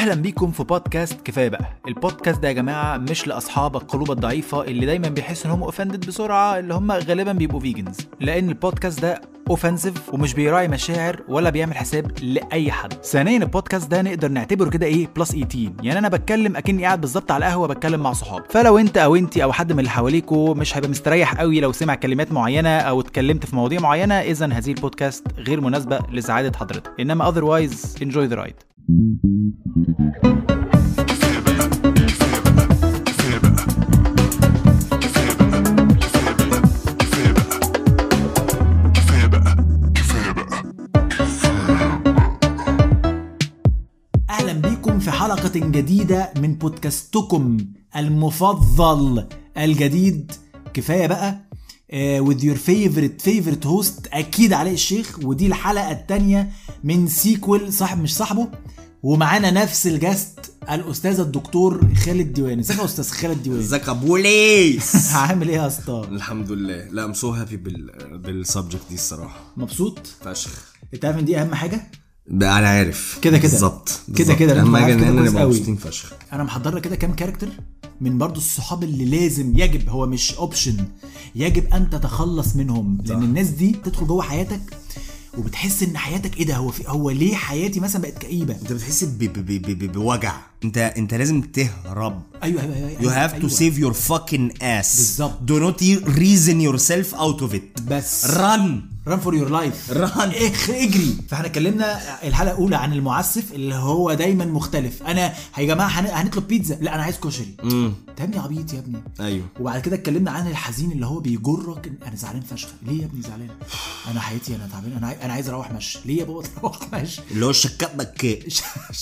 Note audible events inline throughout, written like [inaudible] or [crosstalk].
أهلا بيكم في بودكاست كفاية بقى. البودكاست ده يا جماعة مش لأصحاب القلوب الضعيفة اللي دايما بيحسوا ان هم offended بسرعة اللي هم غالبا بيبقوا vegans لأن البودكاست ده offensive ومش بيراعي مشاعر ولا بيعمل حساب لأي حد. ثانيا البودكاست ده نقدر نعتبره كده إيه plus 18 يعني أنا بتكلم أكني قاعد بالظبط على القهوة بتكلم مع صحابي فلو أنت أو انت أو حد من اللي حواليكوا مش هيبقى مستريح قوي لو سمع كلمات معينة أو اتكلمت في مواضيع معينة اذا هذه البودكاست غير مناسبة لسعادة حضرتك. إنما otherwise enjoy the ride. حلقة جديدة من بودكاستكم المفضل الجديد. كفاية بقى آه، with your favorite favorite host أكيد علاء الشيخ ودي الحلقة الثانية من sequel صاحب مش صاحبه. ومعانا نفس ال guest الأستاذ الدكتور خالد ديواني. ازيك يا أستاذ خالد ديواني؟ ازيك يا بوليس [laughs] عامل إيه يا اسطى؟ الحمد لله. لا I'm so happy بال بال subject دي الصراحة. مبسوط؟ فشخ. انت عارف ان دي اهم حاجة؟ بقى أنا عارف. كده كده. بالظبط. كده. كده، اهم حاجة ان إحنا نبقى. مبسوطين فشخ. أنا محضر لك كده كام character من برضو الصحاب اللي لازم يجب هو مش option يجب أن تتخلص منهم. لأن الناس دي تدخل جوه حياتك وبتحس إن حياتك إيه ده؟ هو في هو ليه حياتي مثلا بقت كئيبة؟ أنت بتحس ب- ب- ب- بوجع. انت أنت لازم تهرب. أيوه أيوه أيوه You have to أيوة. save your fucking ass. بالظبط. Do not reason yourself out of it. بس. Run. Run for your life Run. [laughs] اجري. فاحنا اتكلمنا الحلقة الأولى عن المعسف اللي هو دايما مختلف. أنا يا جماعة هن- هنطلب بيتزا. لا أنا عايز كشري. انت يا ابني عبيط يا ابني. أيوه. وبعد كده اتكلمنا عن الحزين اللي هو بيجرك. أنا زعلان فشخ. ليه يا ابني زعلان؟ أنا حياتي أنا تعبان. أنا أنا عايز أروح مشي. ليه يا بابا تروح مشي؟ اللي هو الشكاك بكاء [laughs]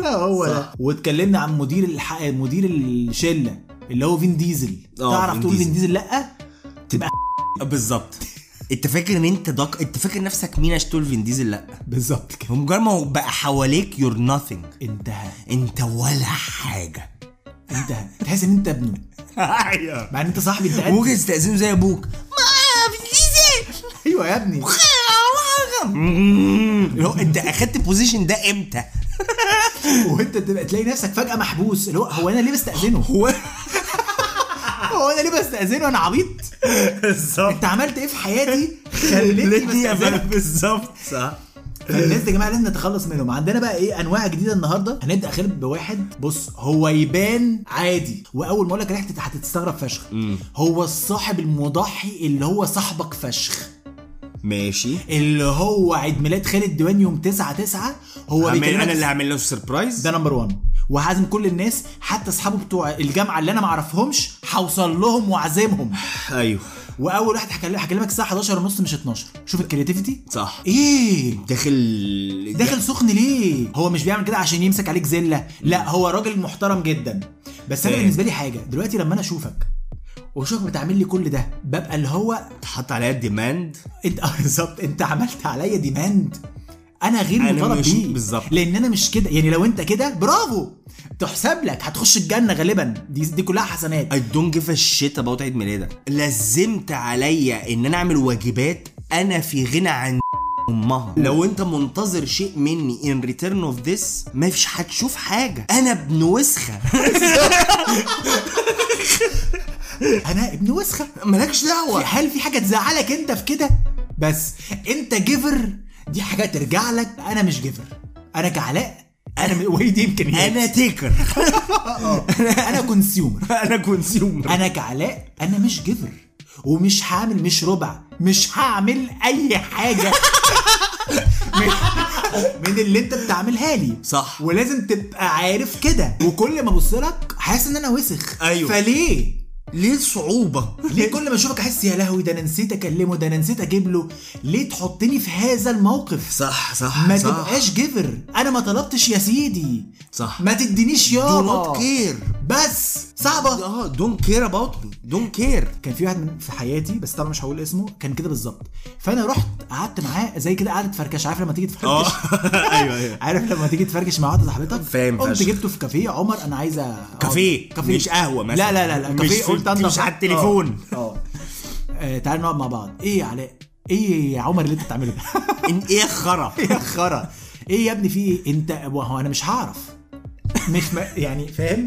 [laughs] هو ده. واتكلمنا عن مدير الح... مدير الشلة اللي هو فين ديزل. آه، تعرف تقول فين. ديزل؟ لأ. تبقى بالظبط. [laughs] انت فاكر ان انت دك... انت فاكر نفسك مين عشان تقول فين ديزل؟ لا. بالظبط كده. بمجرد ما هو بقى حواليك you're nothing. انتهى. انت ولا حاجة. انتهى. تحس ان انت ابنه أيوه. مع ان انت صاحبي انت ممكن تستأذنه زي أبوك. ما فين ديزل! أيوه يا ابني. اللي هو انت أخدت ال position ده إمتى؟ [laughs] وانت تلاقي نفسك فجأة محبوس. اللي هو هو أنا ليه بستأذنه؟ هو هو أنا ليه بستأذنه؟ أنا عبيط. [laughs] بالظبط. انت عملت إيه في حياتي؟ خليتني [laughs] ليتني بستاذنك بالظبط صح. فالناس دي يا جماعة لازم نتخلص منهم. عندنا بقى إيه؟ انواع جديدة النهارده. هنبدأ خالد بواحد. بص هو يبان عادي. وأول ما أقول لك ريحته هتستغرب فشخ. هو الصاحب المضحي اللي هو صاحبك فشخ. ماشي. اللي هو عيد ميلاد خالد ديواني يوم 9 9 هو بيكلمك أنا اللي هعمل له surprise ده number 1 وهعزم كل الناس حتى أصحابه بتوع الجامعة اللي أنا ما أعرفهمش هوصل لهم وأعزمهم. أيوه. وأول واحد هكلم- هكلمك الساعة 11 ونص مش 12 شوف ال creativity صح. إيه؟ داخل داخل سخن ليه؟ هو مش بيعمل كده عشان يمسك عليك زلة. لا هو راجل محترم جدا. بس أنا. بالنسبة لي حاجة دلوقتي لما أنا أشوفك وأشوفك بتعمل لي كل ده ببقى اللي هو تحط عليا demand انت [laughs] بالظبط أنت عملت عليا demand أنا غير أنا مطالب بيه. بالظبط. لأن أنا مش كده. يعني لو أنت كده برافو. تحسب لك. هتخش الجنة غالبا. دي دي كلها حسنات. I don't give a shit about عيد ميلادك. لزمت عليا إن أنا أعمل واجبات أنا في غنى عن أمها. لو أنت منتظر شيء مني in return of this مش هتشوف حاجة. أنا ابن وسخة. [laughs] أنا ابن وسخة. مالكش دعوة. هل في حاجة تزعلك أنت في كده؟ بس أنت giver دي حاجة ترجع لك أنا مش giver. أنا كعلاء أنا وهي دي امكانيات أنا taker. [laughs] أنا consumer [laughs] أنا consumer أنا كعلاء أنا مش giver. ومش هعمل مش ربع مش هعمل أي حاجة. [laughs] من- من اللي أنت بتعملها لي. صح. ولازم تبقى عارف كده. وكل ما أبص لك حاسس إن أنا وسخ. أيوه. فليه؟ ليه صعوبة؟ ليه كل ما أشوفك أحس يا لهوي ده أنا نسيت أكلمه ده أنا نسيت أجيب له ليه تحطني في هذا الموقف؟ صح صح ما صح. تبقاش جيفر أنا ما طلبتش يا سيدي. صح. ما تدينيش يابا care. بس صعبة. آه don't care about me. Don't care. كان في واحد من في حياتي بس طبعا مش هقول اسمه كان كده بالظبط. فأنا رحت قعدت معاه زي كده قعدة فركش. عارف لما تيجي آه. تفركش [laughs] أيوه أيوه. [laughs] عارف لما تيجي تفركش مع واحدة صاحبتك؟ فاهم قمت. جبته في كافيه. عمر أنا عايزه كافيه، كافيه. مش قهوة مثلا. لا لا لا, لا. كافيه. في- قلت انضف مش على التليفون. آه. آه، تعال نقعد مع بعض. إيه يا علاء؟ إيه يا عمر اللي أنت بتعمله ده؟ [laughs] إيه خرا؟ يا خرا؟ إيه يا ابني في إيه انت هو أنا مش هعرف. مش يعني فاهم؟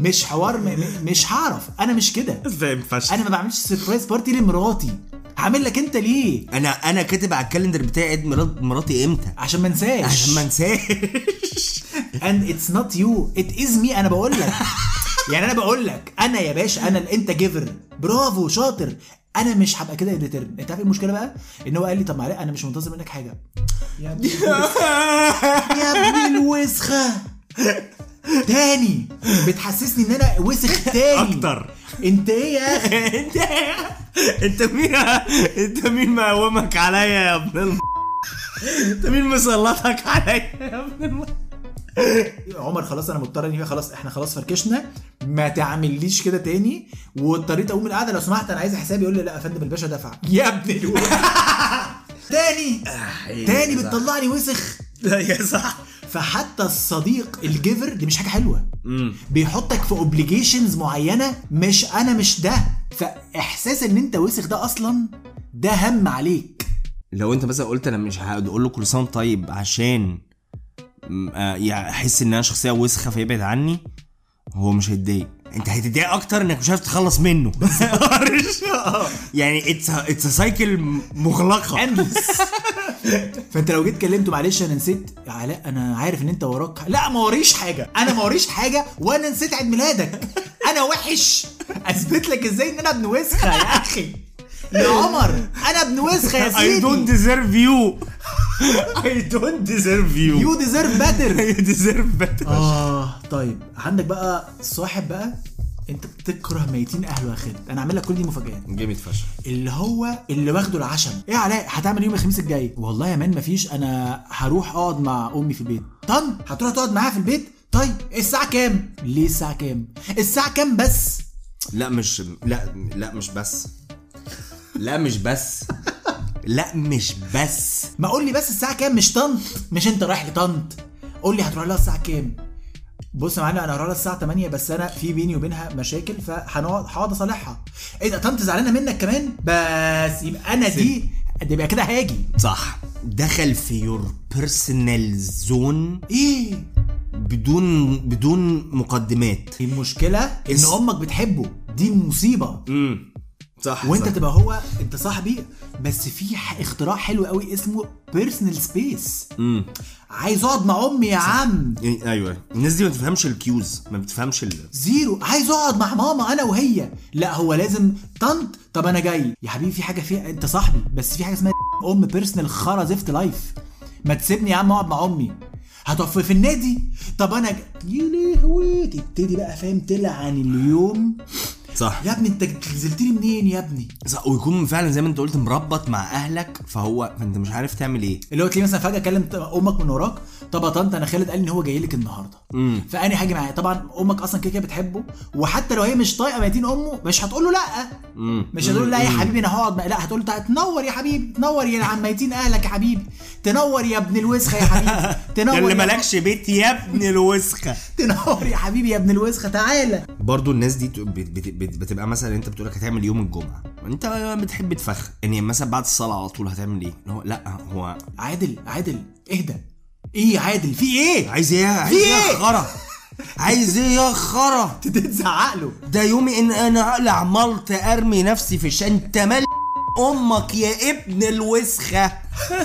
مش حوار م... مش هعرف. أنا مش كده. فاهم فشخ أنا ما بعملش surprise party لمراتي. هعمل لك أنت ليه؟ أنا أنا كاتب على ال calendar بتاعي عيد ميلاد مراتي إمتى؟ عشان ما انساش. عشان ما انساش. And it's not you. It is me. أنا بقول لك. يعني أنا بقول لك. أنا يا باشا أنا أنت giver برافو شاطر. أنا مش هبقى كده return أنت عارف إيه المشكلة بقى؟ إن هو قال لي طب معلش أنا مش منتظر منك حاجة. يا ابني الوسخة. [laughs] تاني. بتحسسني إن أنا وسخ تاني. أكتر. أنت إيه يا؟ أخي [laughs] انت أنت مين أنت مين مقومك عليا يا ابن الم... أنت مين مسلطك عليا يا ابن الم... عمر خلاص أنا مضطر ان هي خلاص إحنا خلاص فركشنا. ما تعمليش كده تاني. واضطريت أقوم من القعدة. لو سمحت أنا عايز حسابي يقول لي لا يا فندم الباشا دفع. [laughs] يا ابن الولد تاني. تاني بتطلعني وسخ. [laughs] يا صح فحتى الصديق ال giver دي مش حاجة حلوة. بيحطك في obligations معينة مش أنا مش ده. فإحساس إن أنت وسخ ده أصلا ده هم عليك. لو أنت مثلا قلت أنا مش هقول له كل سنة طيب عشان آه، أحس إن أنا شخصية وسخة فيبعد عني هو مش هيتضايق. أنت هتتضايق أكتر إنك مش عارف تخلص منه. [laughs] يعني it's it's cycle مغلقة. [laughs] فانت لو جيت كلمته معلش أنا نسيت يا علاء أنا عارف ان انت وراك. لا ما وريش حاجة. أنا ما وريش حاجة وأنا نسيت عيد ميلادك. أنا وحش. اثبت لك إزاي ان أنا ابن وسخة يا أخي. يا عمر أنا ابن وسخة يا سيدي I don't deserve you. I don't deserve you. you deserve better you deserve better. آه. طيب عندك بقى صاحب بقى؟ انت بتكره ميتين اهله يا خالد أنا عامل لك كل دي مفاجآت. جامد فشخ اللي هو اللي واخده العشم. إيه علاء هتعمل يوم الخميس الجاي. والله يا مان مفيش. أنا هروح اقعد مع امي في البيت. طن! هتروح تقعد معاها في البيت؟ طيب الساعة كام؟ ليه الساعة كام؟ الساعة كام بس؟ لا مش لا لا مش بس. لا مش بس. لا مش بس. ما قول لي بس الساعة كام مش طنط؟ مش انت رايح لطنط. قول لي هتروح لها الساعة كام؟ بص يا معلم أنا لها الساعة 8 بس أنا في بيني وبينها مشاكل فهنقعد هقعد اصالحها إيه ده طنط زعلانة منك كمان؟ بس يبقى أنا دي يبقى كده هاجي. صح. دخل في your personal zone إيه؟ بدون بدون مقدمات. المشكلة إن أمك بتحبه. دي مصيبة. امم صح وانت تبقى هو انت صاحبي بس في اختراع حلو قوي اسمه personal space امم عايز اقعد مع امي يا عم. أيوه. الناس دي ما بتفهمش ال cues ما بتفهمش ال... zero. عايز اقعد مع ماما أنا وهي. لا هو لازم طنط. طب أنا جاي. يا حبيبي في حاجة فيها انت صاحبي بس في حاجة اسمها ام personal خرا زفت life ما تسيبني يا عم اقعد مع امي. هتقف في النادي. طب أنا ج... يا لهوي. تبتدي بقى فاهم تلعن اليوم. صح. يا ابني انت نزلت لي منين يا ابني؟ صح ويكون فعلا زي ما انت قلت مربط مع أهلك فهو فانت مش عارف تعمل إيه. اللي هو تلاقيه مثلا فجأة كلم أمك من وراك طب يا طنط أنا خالد قال إن هو جاي لك النهارده. امم فانا هاجي معاه طبعا أمك أصلا كده كده بتحبه وحتى لو هي مش طايقة ميتين أمه مش هتقول له لأ. امم مش هتقول له لا يا حبيبي أنا هقعد لا هتقول له تنور يا حبيبي تنور يا عم ميتين أهلك يا حبيبي. تنور يا ابن الوسخة يا حبيبي. [laughs] تنور اللي مالكش بيت يا ابن الوسخة. [laughs] تنور يا حبيبي يا ابن الوسخة تعالى. برضو الناس دي بت- بت- بت- بتبقى مثلا أنت بتقولك هتعمل يوم الجمعة. أنت بتحب تفخ. يعني مثلا بعد الصلاة على طول هتعمل إيه؟ هو لأ هو عادل عادل اهدى. إيه عادل؟ في إيه؟ عايز إيه؟ عايز إيه يا إيه؟ خرا؟ عايز إيه يا خرا؟ [laughs] تزعق له ده يومي إن أنا عملت أرمي نفسي في أنت مال أمك يا ابن الوسخة.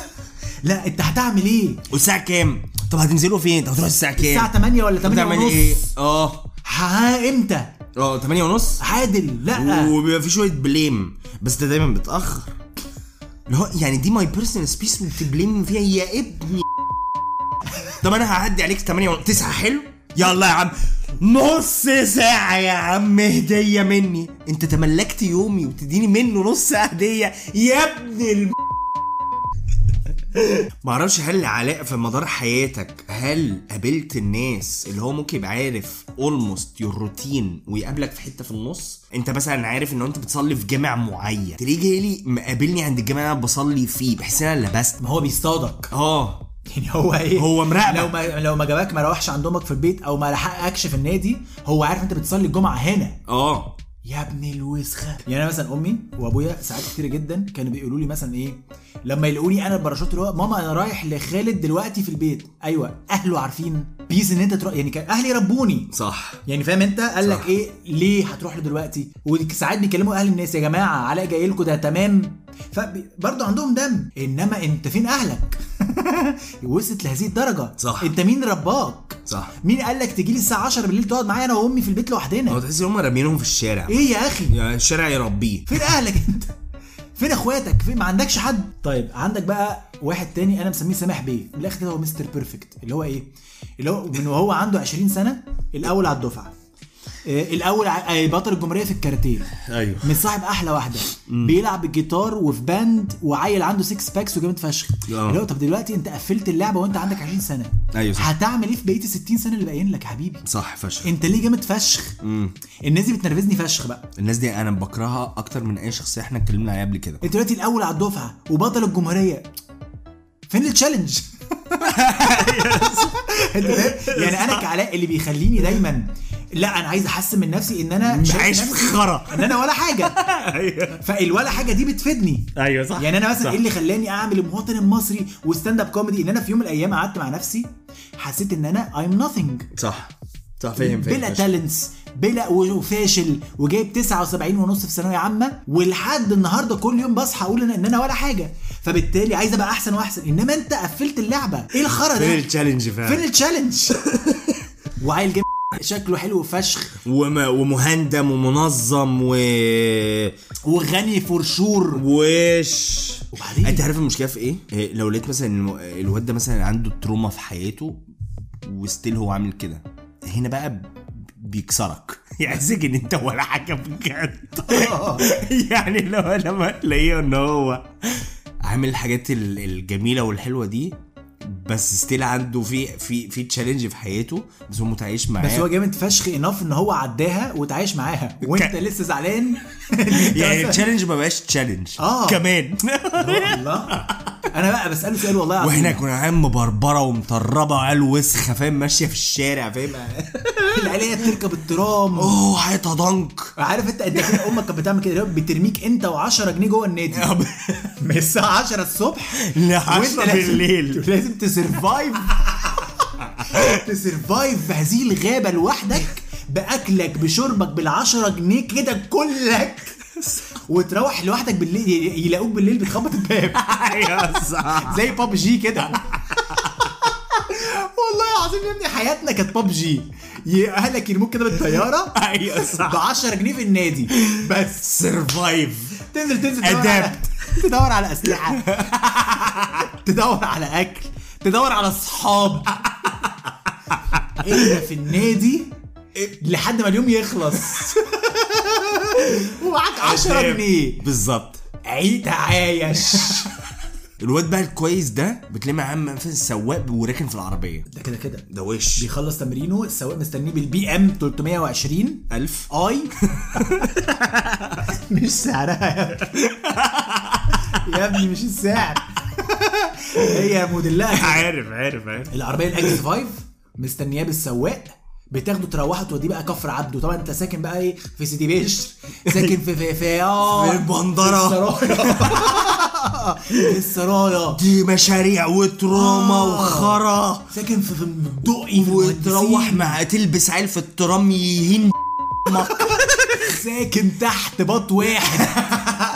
[laughs] لأ أنت هتعمل إيه؟ والساعة كام؟ طب هتنزلوا فين؟ طب هتروح الساعة كام؟ الساعة 8 ولا 8 هتعمل ونص؟ إيه؟ آه. ها إمتى؟ آه 8 ونص؟ عادل لأ. وبيبقى في شوية blame. بس انت دايما بتاخر اللي هو يعني دي my personal space وبت blame فيها. يا ابني. طب أنا هعدي عليك 8 و 9 حلو؟ يلا يا عم. نص ساعة يا عم هدية مني. أنت تملكت يومي وتديني منه نص هدية. يا ابن ال معرفش هل علاء في مدار حياتك هل قابلت الناس اللي هو ممكن يبقى عارف almost your routine ويقابلك في حتة في النص؟ انت مثلا عارف ان انت بتصلي في جامع معين تلاقيه جاي لي مقابلني عند الجامع اللي أنا بصلي فيه بحس إن أنا لبست ما هو بيصطادك. آه. يعني هو إيه؟ هو مراقبك. لو ما لو ما جابك ما روحش عند أمك في البيت أو ما لحقكش في النادي هو عارف أنت بتصلي الجمعة هنا. آه. يا ابن الوسخة. يعني أنا مثلا أمي وأبويا ساعات كتير جدا كانوا بيقولوا لي مثلا إيه لما يلاقوني أنا الباراشوت اللي هو ماما أنا رايح لخالد دلوقتي في البيت. أيوه أهله عارفين. بس إن أنت تروح يعني كان أهلي ربوني. صح. يعني فاهم أنت؟ قال لك. إيه؟ ليه هتروح له دلوقتي؟ وساعات بيكلموا أهل الناس يا جماعة علاء جاي لكم ده تمام. فبرضه عندهم دم. إنما أنت فين أهلك؟ [laughs] وصلت لهذه الدرجة. صح. أنت مين رباك؟ صح. مين قال لك تجي لي الساعة 10 بالليل تقعد معايا أنا وأمي في البيت هو لوحدنا تحس إن هم رامينهم في الشارع. إيه يا أخي؟ يعني الشارع يربيه. فين أهلك أنت؟ [laughs] فين اخواتك؟ فين؟ ما عندكش حد؟ طيب عندك بقى واحد تاني أنا مسميه سامح بيه. من الآخر هو Mr. Perfect اللي هو إيه؟ اللي هو من وهو عنده 20 سنة الأول على الدفعة. الأول ع- آه، بطل الجمهورية في الكاراتيه. أيوه. مصاحب أحلى واحدة. بيلعب بالجيتار وفي band وعيل عنده 6 packs وجامد فشخ. آه. اللي هو طب دلوقتي أنت قفلت اللعبة وأنت عندك 20 سنة. أيوة صح. هتعمل إيه في بقية ال 60 سنة اللي باقيين لك حبيبي؟ صح فشخ. أنت ليه جامد فشخ؟ مم. الناس دي بتنرفزني فشخ بقى. الناس دي أنا بكرهها أكتر من أي شخصية إحنا اتكلمنا عليها قبل كده. أنت دلوقتي الأول على الدفعة وبطل الجمهورية. فين ال challenge [laughs] [laughs] يعني أنا كعلاء اللي بيخليني دايما لا أنا عايز أحسن من نفسي إن أنا عايش في خرا. إن أنا ولا حاجة. [laughs] أيوه. فالولا حاجة دي بتفيدني. أيوه صح. يعني أنا مثلا. إيه اللي خلاني أعمل المواطن المصري و stand up comedy إن أنا في يوم من الأيام قعدت مع نفسي حسيت إن أنا I'm nothing. صح. صح فاهم فاهم. بلا. talents بلا وفاشل وجايب 79 ونص في ثانوية عامة ولحد النهارده كل يوم بصحى أقول ان إن أنا ولا حاجة. فبالتالي عايز أبقى أحسن وأحسن. إنما أنت قفلت اللعبة. إيه الخرا فين ده ال challenge فعلا؟ فين ال challenge [laughs] وعيل شكله حلو فشخ وم... ومهندم ومنظم و وغني for sure وش؟ وبعدين؟ انت عارف المشكلة في إيه؟ إيه، لو لقيت مثلا الواد ده مثلا عنده trauma في حياته و still هو عامل كده هنا بقى بيكسرك. [laughs] يحسسك إن أنت ولا حاجة بجد. [laughs] يعني لو لما تلاقيه إن هو عامل الحاجات ال- الجميلة والحلوة دي بس still عنده في في في challenge في حياته بس هو متعايش معاه. بس هو جامد فشخ enough إن هو عداها وتعايش معاها. وأنت لسه زعلان؟ [laughs] يعني [laughs] ال challenge ما بقاش challenge آه. كمان. [laughs] الله. أنا بقى بسأله سؤال والله. وإحنا كنا عيال مبربره ومطربة وعيال وسخة فاهم؟ ماشية في الشارع فاهم؟ [laughs] العيال هي بتركب الترام. أوه حيطة ضنك. عارف أنت انت كده أمك كانت بتعمل كده؟ بترميك أنت و10 جنيه جوه النادي. من الساعة 10 الصبح ل وأنت 10 لازم- بالليل. [laughs] لازم ت survive. [laughs] ت survive بهذه الغابة لوحدك بأكلك بشربك بالعشرة جنيه كده كلك. [laughs] وتروح لوحدك بالليل يلاقوك بالليل بتخبط الباب. [laughs] صح. [laughs] زي باب جي كده. والله العظيم يا ابني حياتنا كانت باب جي. أهلك يرموك كده بالطيارة أيوه ب صح. 10 جنيه في النادي. بس survive تنزل تنزل تدور على. تدور على أسلحة. تدور على أكل. تدور على أصحاب. انت في النادي لحد ما اليوم يخلص. ومعاك 10 جنيه. بالظبط. عيد عايش. الواد بقى الكويس ده بتلاقي معاه مثلا سواق وراكن في العربية. ده كده كده. ده وش. بيخلص تمرينه السواق مستنيه بالبي إم 320 ألف. آي. [laughs] مش سعرها يا ابني. يا ابني مش السعر. هي موديلها عارف عارف عارف. العربية الأكس 5 مستنياه بالسواق. بتاخده تروحه توديه بقى كفر عبده. طبعا أنت ساكن بقى إيه؟ في سيدي بشر ساكن في في في آه. في البندرة. [laughs] في السرايا. دي مشاريع وتراما آه. وخرا. ساكن في في الدقي وتروح. مع تلبس عيل في الترام يهين [laughs] ساكن تحت بط واحد [laughs]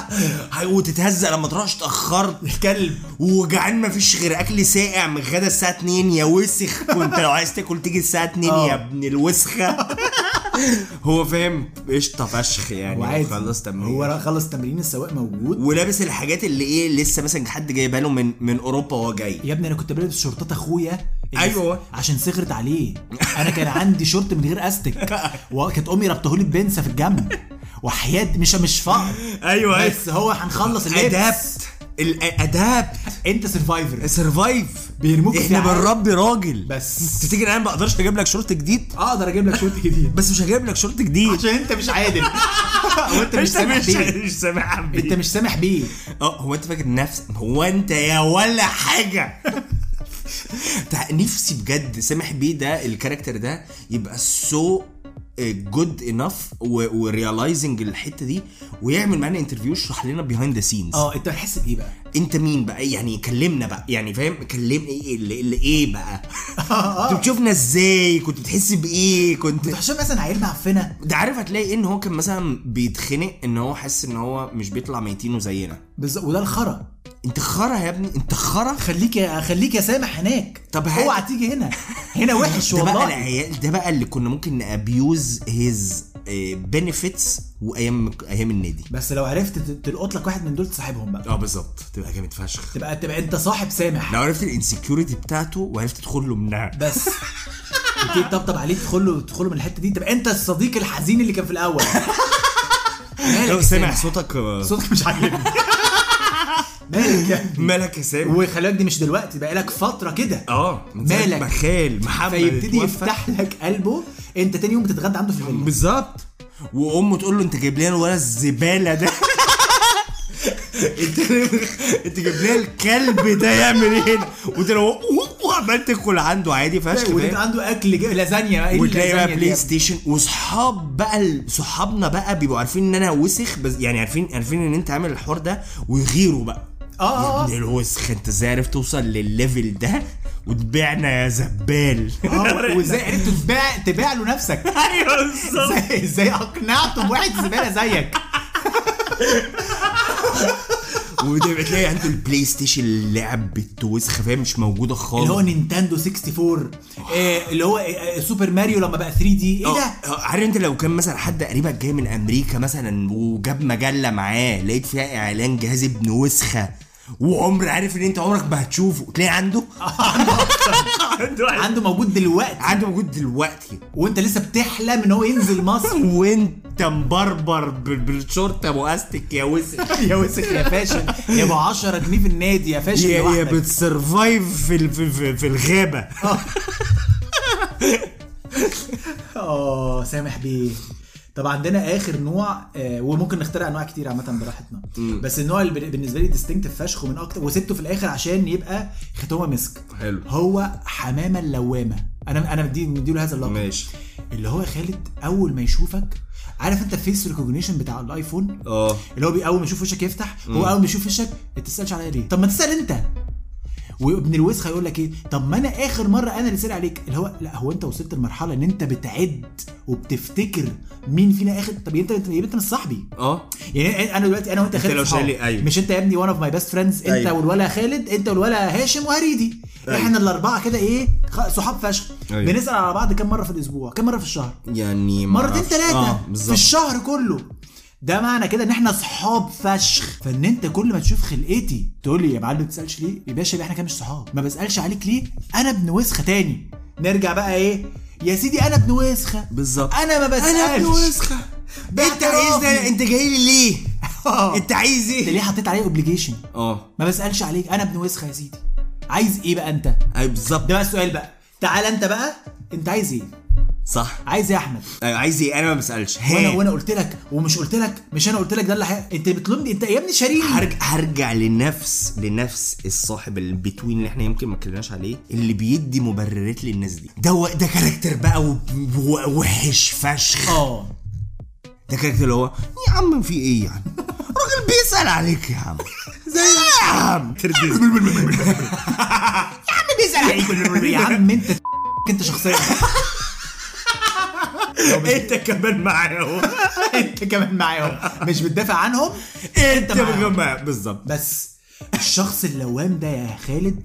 وتتهزق لما تروحش اتاخرت كلب. وجعان مفيش غير أكل ساقع من غدا الساعة 2 يا وسخ. كنت لو عايز تاكل تيجي الساعة 2 آه. يا ابن الوسخة. هو فاهم؟ قشطة فشخ يعني. خلص تمرين. هو خلص تمرين السواق موجود. ولابس الحاجات اللي إيه لسه مثلا حد جايبها له من من أوروبا وهو جاي. يا ابني أنا كنت بلبس شورتات أخويا أيوة. عشان صغرت عليه. أنا كان عندي شورت من غير أستك. [laughs] وكانت أمي ربطهولي ببنسة في الجنب. وحياة مش مش فقر. أيوه بس هو هنخلص اللبس. أدابت. الادابت أنت سرفايفر سرفايف بيرموك إحنا. بنربي راجل. بس. تفتكر أنا ما بقدرش أجيب لك شورت جديد. أقدر أجيب لك شورت جديد. بس مش هجيب لك شورت جديد. عشان أنت مش عادل. [laughs] وانت مش سامح بيه. مش سامح أنت مش سامح بيه. أه هو أنت فاكر نفس هو أنت يا ولا حاجة. [laughs] نفسي بجد سامح بيه ده الكاركتر ده يبقى سو good enough و realizing الحتة دي ويعمل معانا interview يشرح لنا behind the scenes آه انت بتحس بإيه بقى؟ انت مين بقى؟ يعني كلمنا بقى يعني فاهم؟ كلمني إيه اللي, اللي إيه بقى؟ [laughs] كنت بتشوفنا إزاي؟ كنت بتحس بإيه؟ كنت انت عشان مثلا عيل معفنه ده عارف هتلاقي إن هو كان مثلا بيتخنق إن هو حاسس إن هو مش بيطلع ميتينه زينا بالظبط وده الخرا. انت خرا يا ابني انت خرا خليك يا خليك يا سامح هناك. طب اوعى تيجي هنا. هنا وحش [laughs] ده بقى والله. العيال ده بقى اللي كنا ممكن ن abuse his benefits وأيام أيام النادي. بس لو عرفت تلقط لك واحد من دول تصاحبهم بقى. آه بالظبط. تبقى جامد فشخ. تبقى تبقى انت صاحب سامح. لو عرفت ال insecurity بتاعته وعرفت تدخل له منها. بس. [laughs] وتيجي تطبطب عليه تدخل له تدخل له من الحتة دي. تبقى انت الصديق الحزين اللي كان في الأول. [laughs] لو سامع سامح؟ صوتك آه، صوتك مش عاجبني. مالك يا ابني؟ مالك يا سامح وخلي بالك دي مش دلوقتي بقى لك فترة كده. آه مالك؟ ما خال محمد فيبتدي. يفتح لك قلبه انت تاني يوم بتتغدى عنده في الفيلا. بالظبط. وأمه تقول له أنت جايب لنا الولد الزبالة ده. [laughs] انت [laughs] أنت جايب لنا الكلب ده يعمل إيه هنا؟ وعمال تدخل عنده عادي فشخ وتبقى فاهم؟ عنده أكل لازانيا إيه وتلاقي بقى PlayStation وصحاب بقى صحابنا بقى بيبقوا عارفين إن أنا وسخ بس يعني عارفين عارفين إن أنت عامل الحوار ده ويغيروا بقى. آه آه ابن الوسخ انت إزاي عرفت توصل للل level ده؟ وتبيعنا يا زبال. آه [laughs] وازاي عرفت تبيع تبيع له نفسك؟ [laughs] أيوه بالظبط. إزاي أقنعته بواحد زبالة زيك؟ [laughs] وتبقى تلاقي عنده ال PlayStation اللعب بالتوسخه فاهم مش موجودة خالص. اللي هو Nintendo 64 آه اللي هو آه Super Mario لما بقى 3D. إيه ده؟ آه، آه، عارف انت لو كان مثلا حد قريبك جاي من أمريكا مثلا وجاب مجلة معاه لقيت فيها إعلان جهاز ابن وسخة. وعمر عارف ان انت عمرك ما هتشوفه. تلاقي عنده؟ عنده عنده موجود دلوقتي. عنده موجود دلوقتي. وانت لسه بتحلم ان هو ينزل مصر. [laughs] وانت مبربر بال- بالشورت ابو أستك يا وسخ يا وسخ يا فاشل. يا ابو 10 جنيه في النادي يا فاشل يا يا بت survive في ال- في, في, في الغابة. [laughs] آه سامح بيه. طب عندنا آخر نوع آه وممكن نخترع أنواع كتير عامة براحتنا. بس النوع اللي بالنسبة لي distinctive فشخ ومن أكتر وسبته في الآخر عشان يبقى ختامه مسك. حلو. هو حمامة اللوامة. أنا أنا مدي مديله هذا اللقب. ماشي. اللي هو خالد أول ما يشوفك عارف أنت ال face recognition بتاع ال iPhone؟ آه. اللي هو أول ما يشوف وشك يفتح هو أول ما يشوف وشك ما تسألش عليا ليه. طب ما تسأل أنت. وابن الوسخ هيقول لك إيه؟ طب ما أنا آخر مرة أنا اللي سائل عليك. اللي هو لا هو أنت وصلت لمرحلة إن أنت بتعد وبتفتكر مين فينا آخر؟ طب أنت أنت مش صاحبي. آه. يعني أنا دلوقتي أنا وأنت خالد أيوه. مش أنت يا ابني one of my best friends أنت أيوه. والولا خالد أنت والولا هاشم وهريدي. أيوه. إحنا الأربعة كده إيه؟ صحاب فشخ. أيوه. بنسأل على بعض كم مرة في الأسبوع؟ كم مرة في الشهر؟ يعني مرتين. ثلاثة آه في الشهر كله. ده معنى كده ان إحنا صحاب فشخ. فان انت كل ما تشوف خلقتي تقول لي يا معلم ما بتسالش ليه؟ يا باشا إحنا كده مش صحاب. ما بسألش عليك ليه؟ أنا ابن وسخة تاني. نرجع بقى إيه؟ يا سيدي أنا ابن وسخة. بالظبط. أنا ما بسالش أنا ابن وسخة. انت عايز ده اعترافي. انت جاي لي ليه؟ آه. انت عايز انت إيه ليه حطيت عليه obligation آه. ما بسألش عليك. أنا ابن وسخة يا سيدي. عايز إيه بقى انت؟ أي بالظبط. ده بقى السؤال بقى. تعال انت بقى انت عايز إيه؟ صح. عايز إيه يا احمد؟ أيوه عايز إيه؟ أنا ما بسألش. وأنا وأنا قلت لك ومش قلت لك مش أنا قلت لك ده اللي حي... انت بتلومني انت يا ابني شاريني. هرجع هرجع لنفس لنفس الصاحب ال between اللي إحنا يمكن ما اتكلمناش عليه اللي بيدي مبررات للناس دي. ده و- ده character بقى و- و- وحش فشخ. آه. ده كاركتر اللي هو يا عم في إيه يعني؟ راجل بيسأل عليك يا عم. [laughs] زي يا عم. [laughs] يا عم بيسأل عليك. يا عم انت [laughs] انت شخصيا. انت كمان معاهم. [laughs] انت كمان معاهم. مش بتدافع عنهم انت معاهم. بالظبط. بس الشخص اللوام ده يا خالد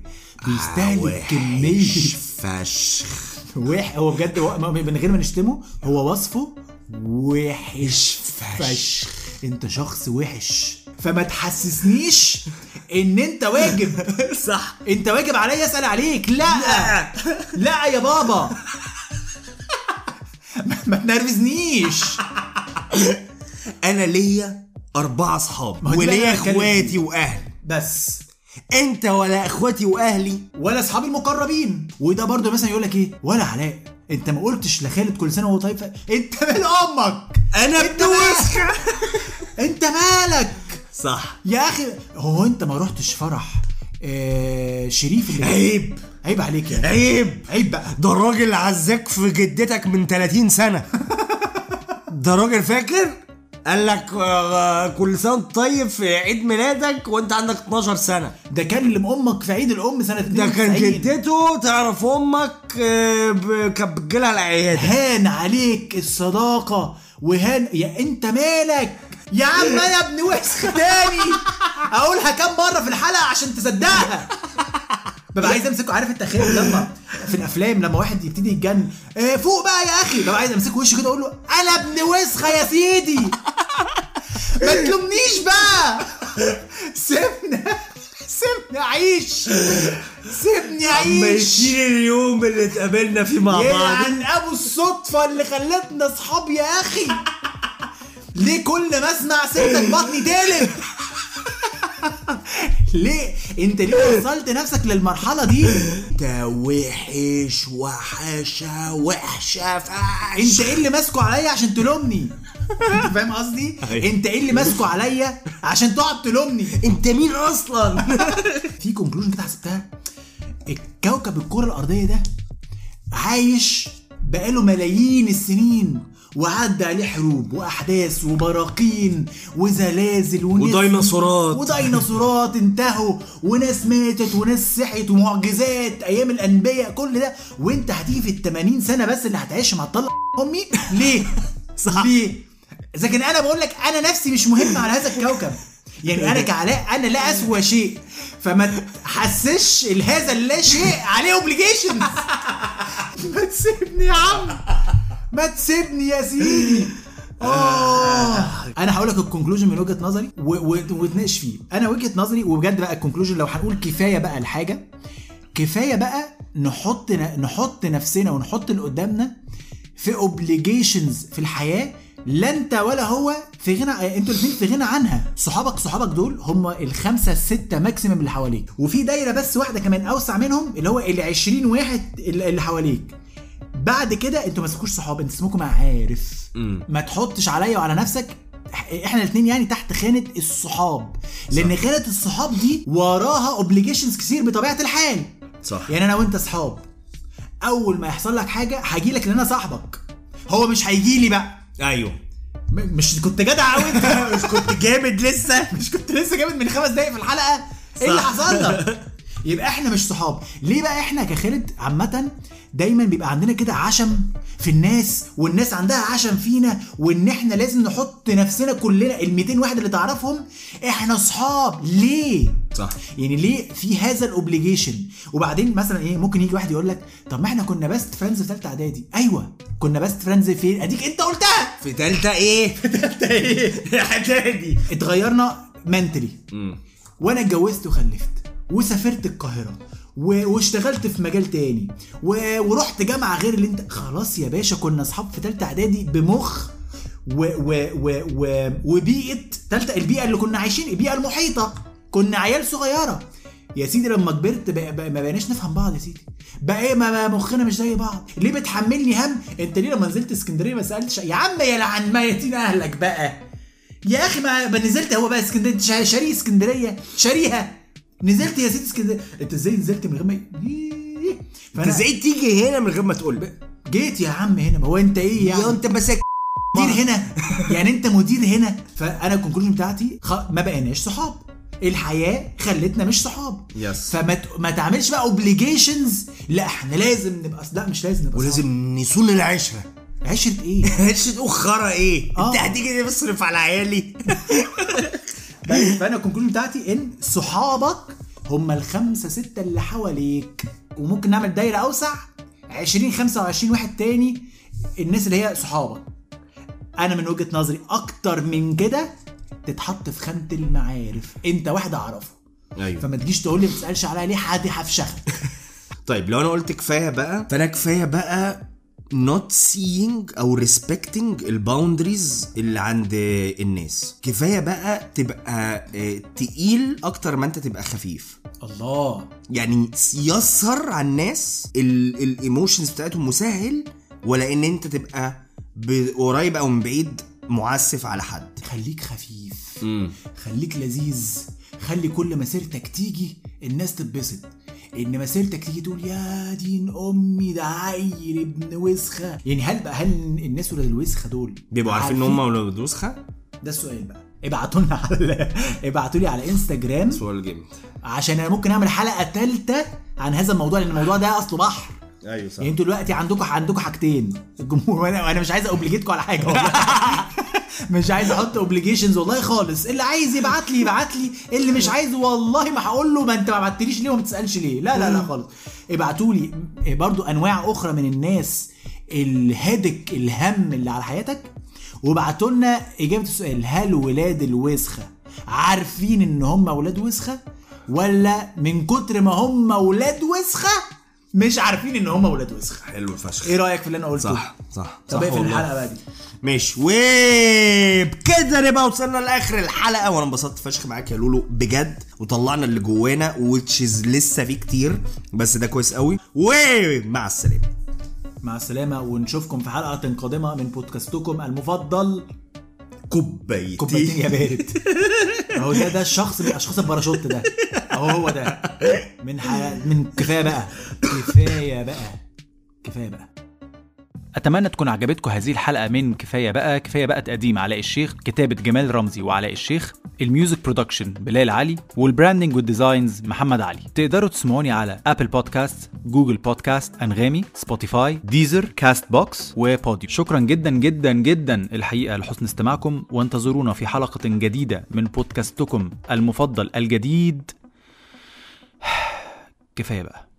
بيستهلك وحش كمية فشخ. وح هو بجد من غير ما نشتمه هو وصفه وحش فشخ. انت شخص وحش. فما تحسسنيش ان انت واجب. [laughs] صح. انت واجب عليا اسأل عليك. لا. لا يا بابا. [laughs] ما- تنرفزنيش. أنا ليا أربعة أصحاب وليا إخواتي وأهلي. بس. أنت ولا إخواتي وأهلي ولا اصحابي المقربين. وده برضو مثلا يقول لك إيه؟ ولا علاء أنت ما قلتش لخالد كل سنة وهو طيب ف- أنت [laughs] من أمك. أنا ابن مالك؟ وسخه أنت مالك. صح. يا أخي هو أنت ما رحتش فرح آه شريف اللي عيب. عيب عليك يا عيب. عيب بقى. ده الراجل عزاك في جدتك من 30 سنة. ده راجل فاكر؟ قال لك آه، كل سنة وانت طيب في عيد ميلادك وانت عندك 12 سنة. ده كلم أمك في عيد الأم سنة ده كان 92. جدته تعرف أمك آه، كانت بتجيلها العيادة. هان عليك الصداقة وهان يا أنت مالك؟ يا عم أنا ابن وسخ تاني. أقولها كام مرة في الحلقة عشان تصدقها. ببقى عايز امسكه عارف انت خير لما في الأفلام لما واحد يبتدي يتجنن إيه فوق بقى يا أخي. ببقى عايز امسكه وشه كده أقول له أنا ابن وسخة يا سيدي. ما تلومنيش بقى. سيبنا سيبني أعيش سيبني اما أعيش. يشيل اليوم اللي اتقابلنا فيه مع بعض. يلعن أبو الصدفة اللي خلتنا أصحاب يا أخي. ليه كل ما أسمع سيرتك بطني تقلب؟ [laughs] ليه؟ انت ليه وصلت نفسك للمرحلة دي؟ ده وحش وحشة وحشة فحش انت إيه اللي ماسكه عليا عشان تلومني؟ انت فاهم قصدي؟ أيوة. انت إيه اللي ماسكه عليا عشان تقعد تلومني؟ انت مين أصلا؟ [laughs] في كونكلوجن كده حسبتها. الكوكب الكرة الأرضية ده عايش بقاله ملايين السنين. وعدى عليه حروب وأحداث وبراكين وزلازل وناس وديناصورات. وديناصورات انتهوا وناس ماتت وناس صحيت ومعجزات أيام الأنبياء كل ده وأنت هتيجي في ال 80 سنة بس اللي هتعيش مع الطلق أمي ليه؟ [laughs] صح. ليه؟ إذا كان أنا بقول لك أنا نفسي مش مهم على هذا الكوكب يعني أنا كعلاء أنا لا اسوى شيء فما تحسش هذا اللا شيء عليه obligation [laughs] ما تسيبني يا عم ما تسيبني يا سيدي [laughs] آه. أنا هقول لك ال conclusion من وجهة نظري وتناقش فيه. أنا وجهة نظري وبجد بقى ال conclusion لو هنقول كفاية بقى الحاجة كفاية بقى نحط نحط نفسنا ونحط اللي قدامنا في obligations في الحياة لا أنت ولا هو في غنى أنتوا الاثنين في غنى عنها. صحابك صحابك دول هم الخمسة الستة maximum اللي حواليك. وفي دايرة بس واحدة كمان أوسع منهم اللي هو ال 20 واحد اللي حواليك. بعد كده أنتوا ما اسمكوش صحاب أنتوا اسمكم معارف ما تحطش عليا وعلى نفسك إحنا الاثنين يعني تحت خانة الصحاب. لأن خانة الصحاب دي وراها obligations كتير بطبيعة الحال. صح. يعني أنا وأنت صحاب. أول ما يحصل لك حاجة هاجي لك لأن أنا صاحبك. هو مش هيجي لي بقى. أيوه. مش كنت جدع قوي أنت. [laughs] مش كنت جامد لسه. مش كنت لسه جامد من خمس دقايق في الحلقة. إيه اللي. حصل لك؟ [laughs] يبقى إحنا مش صحاب. ليه بقى إحنا كخالد عامة دايما بيبقى عندنا كده عشم في الناس والناس عندها عشم فينا وإن إحنا لازم نحط نفسنا كلنا ال 200 واحد اللي تعرفهم إحنا صحاب. ليه؟ صح. يعني ليه في هذا ال obligation وبعدين مثلا إيه ممكن يجي واحد يقول لك طب ما إحنا كنا best friends في ثالثه إعدادي. أيوه كنا best friends فين؟ أديك أنت قلتها! في تالتة إيه؟ [laughs] انت إيه؟ [laughs] إعدادي. اتغيرنا mentally وأنا اتجوزت وخلفت. وسافرت القاهرة. واشتغلت في مجال تاني. و... ورحت جامعة غير اللي انت خلاص يا باشا كنا أصحاب في ثالثه إعدادي بمخ و... و... و... و... وبيئة ثالثه البيئة اللي كنا عايشين البيئة المحيطة. كنا عيال صغيرة. يا سيدي لما كبرت بقى بقى ما بقيناش نفهم بعض يا سيدي. بقى إيه؟ ما مخنا مش زي بعض. ليه بتحملني هم؟ أنت ليه لما نزلت اسكندرية ما سألتش؟ يا عم يا لعن ميتين أهلك بقى. يا أخي ما نزلت هو بقى اسكندرية؟ انت شا- شاري اسكندرية؟ شاريها. نزلت يا سيدي اسكندريه انت إزاي نزلت من غير ما فأنا إزاي تيجي هنا من غير ما تقول جيت يا عم هنا. ما هو انت إيه يعني؟ يا انت مساك مدير [laughs] هنا. يعني انت مدير هنا. فأنا ال conclusion بتاعتي خ... ما بقيناش صحاب. الحياة خلتنا مش صحاب. yes. فما ت... ما تعملش بقى obligations لا إحنا لازم نبقى لا مش لازم نبقى ولازم نصون العشرة. صحاب. عشرة إيه؟ [laughs] عشرة أخرى إيه؟ آه. انت هتيجي تصرف على عيالي؟ [laughs] فأنا ال conclusion بتاعتي إن صحابك هم الخمسة ستة اللي حواليك. وممكن نعمل دايرة أوسع 20 25 واحد تاني الناس اللي هي صحابك. أنا من وجهة نظري أكتر من كده تتحط في خانة المعارف. أنت واحد أعرفه. أيوه. فما تجيش تقول لي ما تسألش عليا ليه حد هفشخك [laughs] طيب لو أنا قلت كفاية بقى؟ فأنا كفاية بقى not seeing أو respecting ال boundaries اللي عند الناس. كفاية بقى تبقى آه، تقيل أكتر ما أنت تبقى خفيف. الله. يعني يسر على الناس ال emotions بتاعتهم مسهل ولا إن أنت تبقى قريب أو من بعيد معسف على حد. خليك خفيف. خليك لذيذ. خلي كل مسيرتك تيجي الناس تتبسط. إن مسيرتك تيجي تقول يا دين أمي ده عيل ابن وسخة. يعني هل بقى هل الناس ولاد الوسخة دول بيبقوا عارفين إن هم ولاد وسخه ده السؤال بقى. ابعتوا لنا على [laughs] ابعتوا لي على إنستجرام. سؤال جامد. عشان أنا ممكن أعمل حلقة ثالثه عن هذا الموضوع لأن الموضوع ده أصله بحر. أيوه صح. يعني أنتوا دلوقتي عندكم عندكم حاجتين. الجمهور وأنا مش عايز obligate كم على حاجة والله. [laughs] مش عايز أحط obligations والله خالص. اللي عايز يبعت لي يبعت لي. اللي مش عايز والله ما هقول له ما انت ما بعتليش ليه وما تسالش ليه. لا لا لا خالص. ابعتوا لي. برضو أنواع أخرى من الناس الهدك الهم اللي على حياتك. وابعتوا لنا إجابة السؤال هل ولاد الوسخة عارفين إن هم ولاد وسخة؟ ولا من كتر ما هم ولاد وسخة مش عارفين إن هم ولاد وسخة؟ حلو فشخ. إيه رأيك في اللي أنا قلته؟ صح صح طب صح اقفل. الحلقة بقى دي. ماشي وبكده نبقى وصلنا لآخر الحلقة وأنا انبسطت فشخ معاك يا لولو بجد. وطلعنا اللي جوانا وتشيز لسه في كتير بس ده كويس قوي. ومع السلامة. مع السلامة ونشوفكم في حلقة قادمة من بودكاستكم المفضل كوبايتين كوبايتين يا بارد [laughs] أهو ده ده الشخص من أشخاص الباراشوت ده. أهو هو ده. من ح... من كفاية بقى. كفاية بقى. كفاية بقى. أتمنى تكون عجبتكم هذه الحلقة من كفاية بقى كفاية بقى تقديم علاء الشيخ كتابة جمال رمزي وعلاء الشيخ ال music production بلال علي وال branding وال designs محمد علي. تقدروا تسمعوني على Apple Podcast Google Podcast أنغامي Spotify Deezer Castbox و Podeo شكرا جدا جدا جدا. الحقيقة لحسن استماعكم وانتظرونا في حلقة جديدة من بودكاستكم المفضل الجديد. [sighs] كفاية بقى.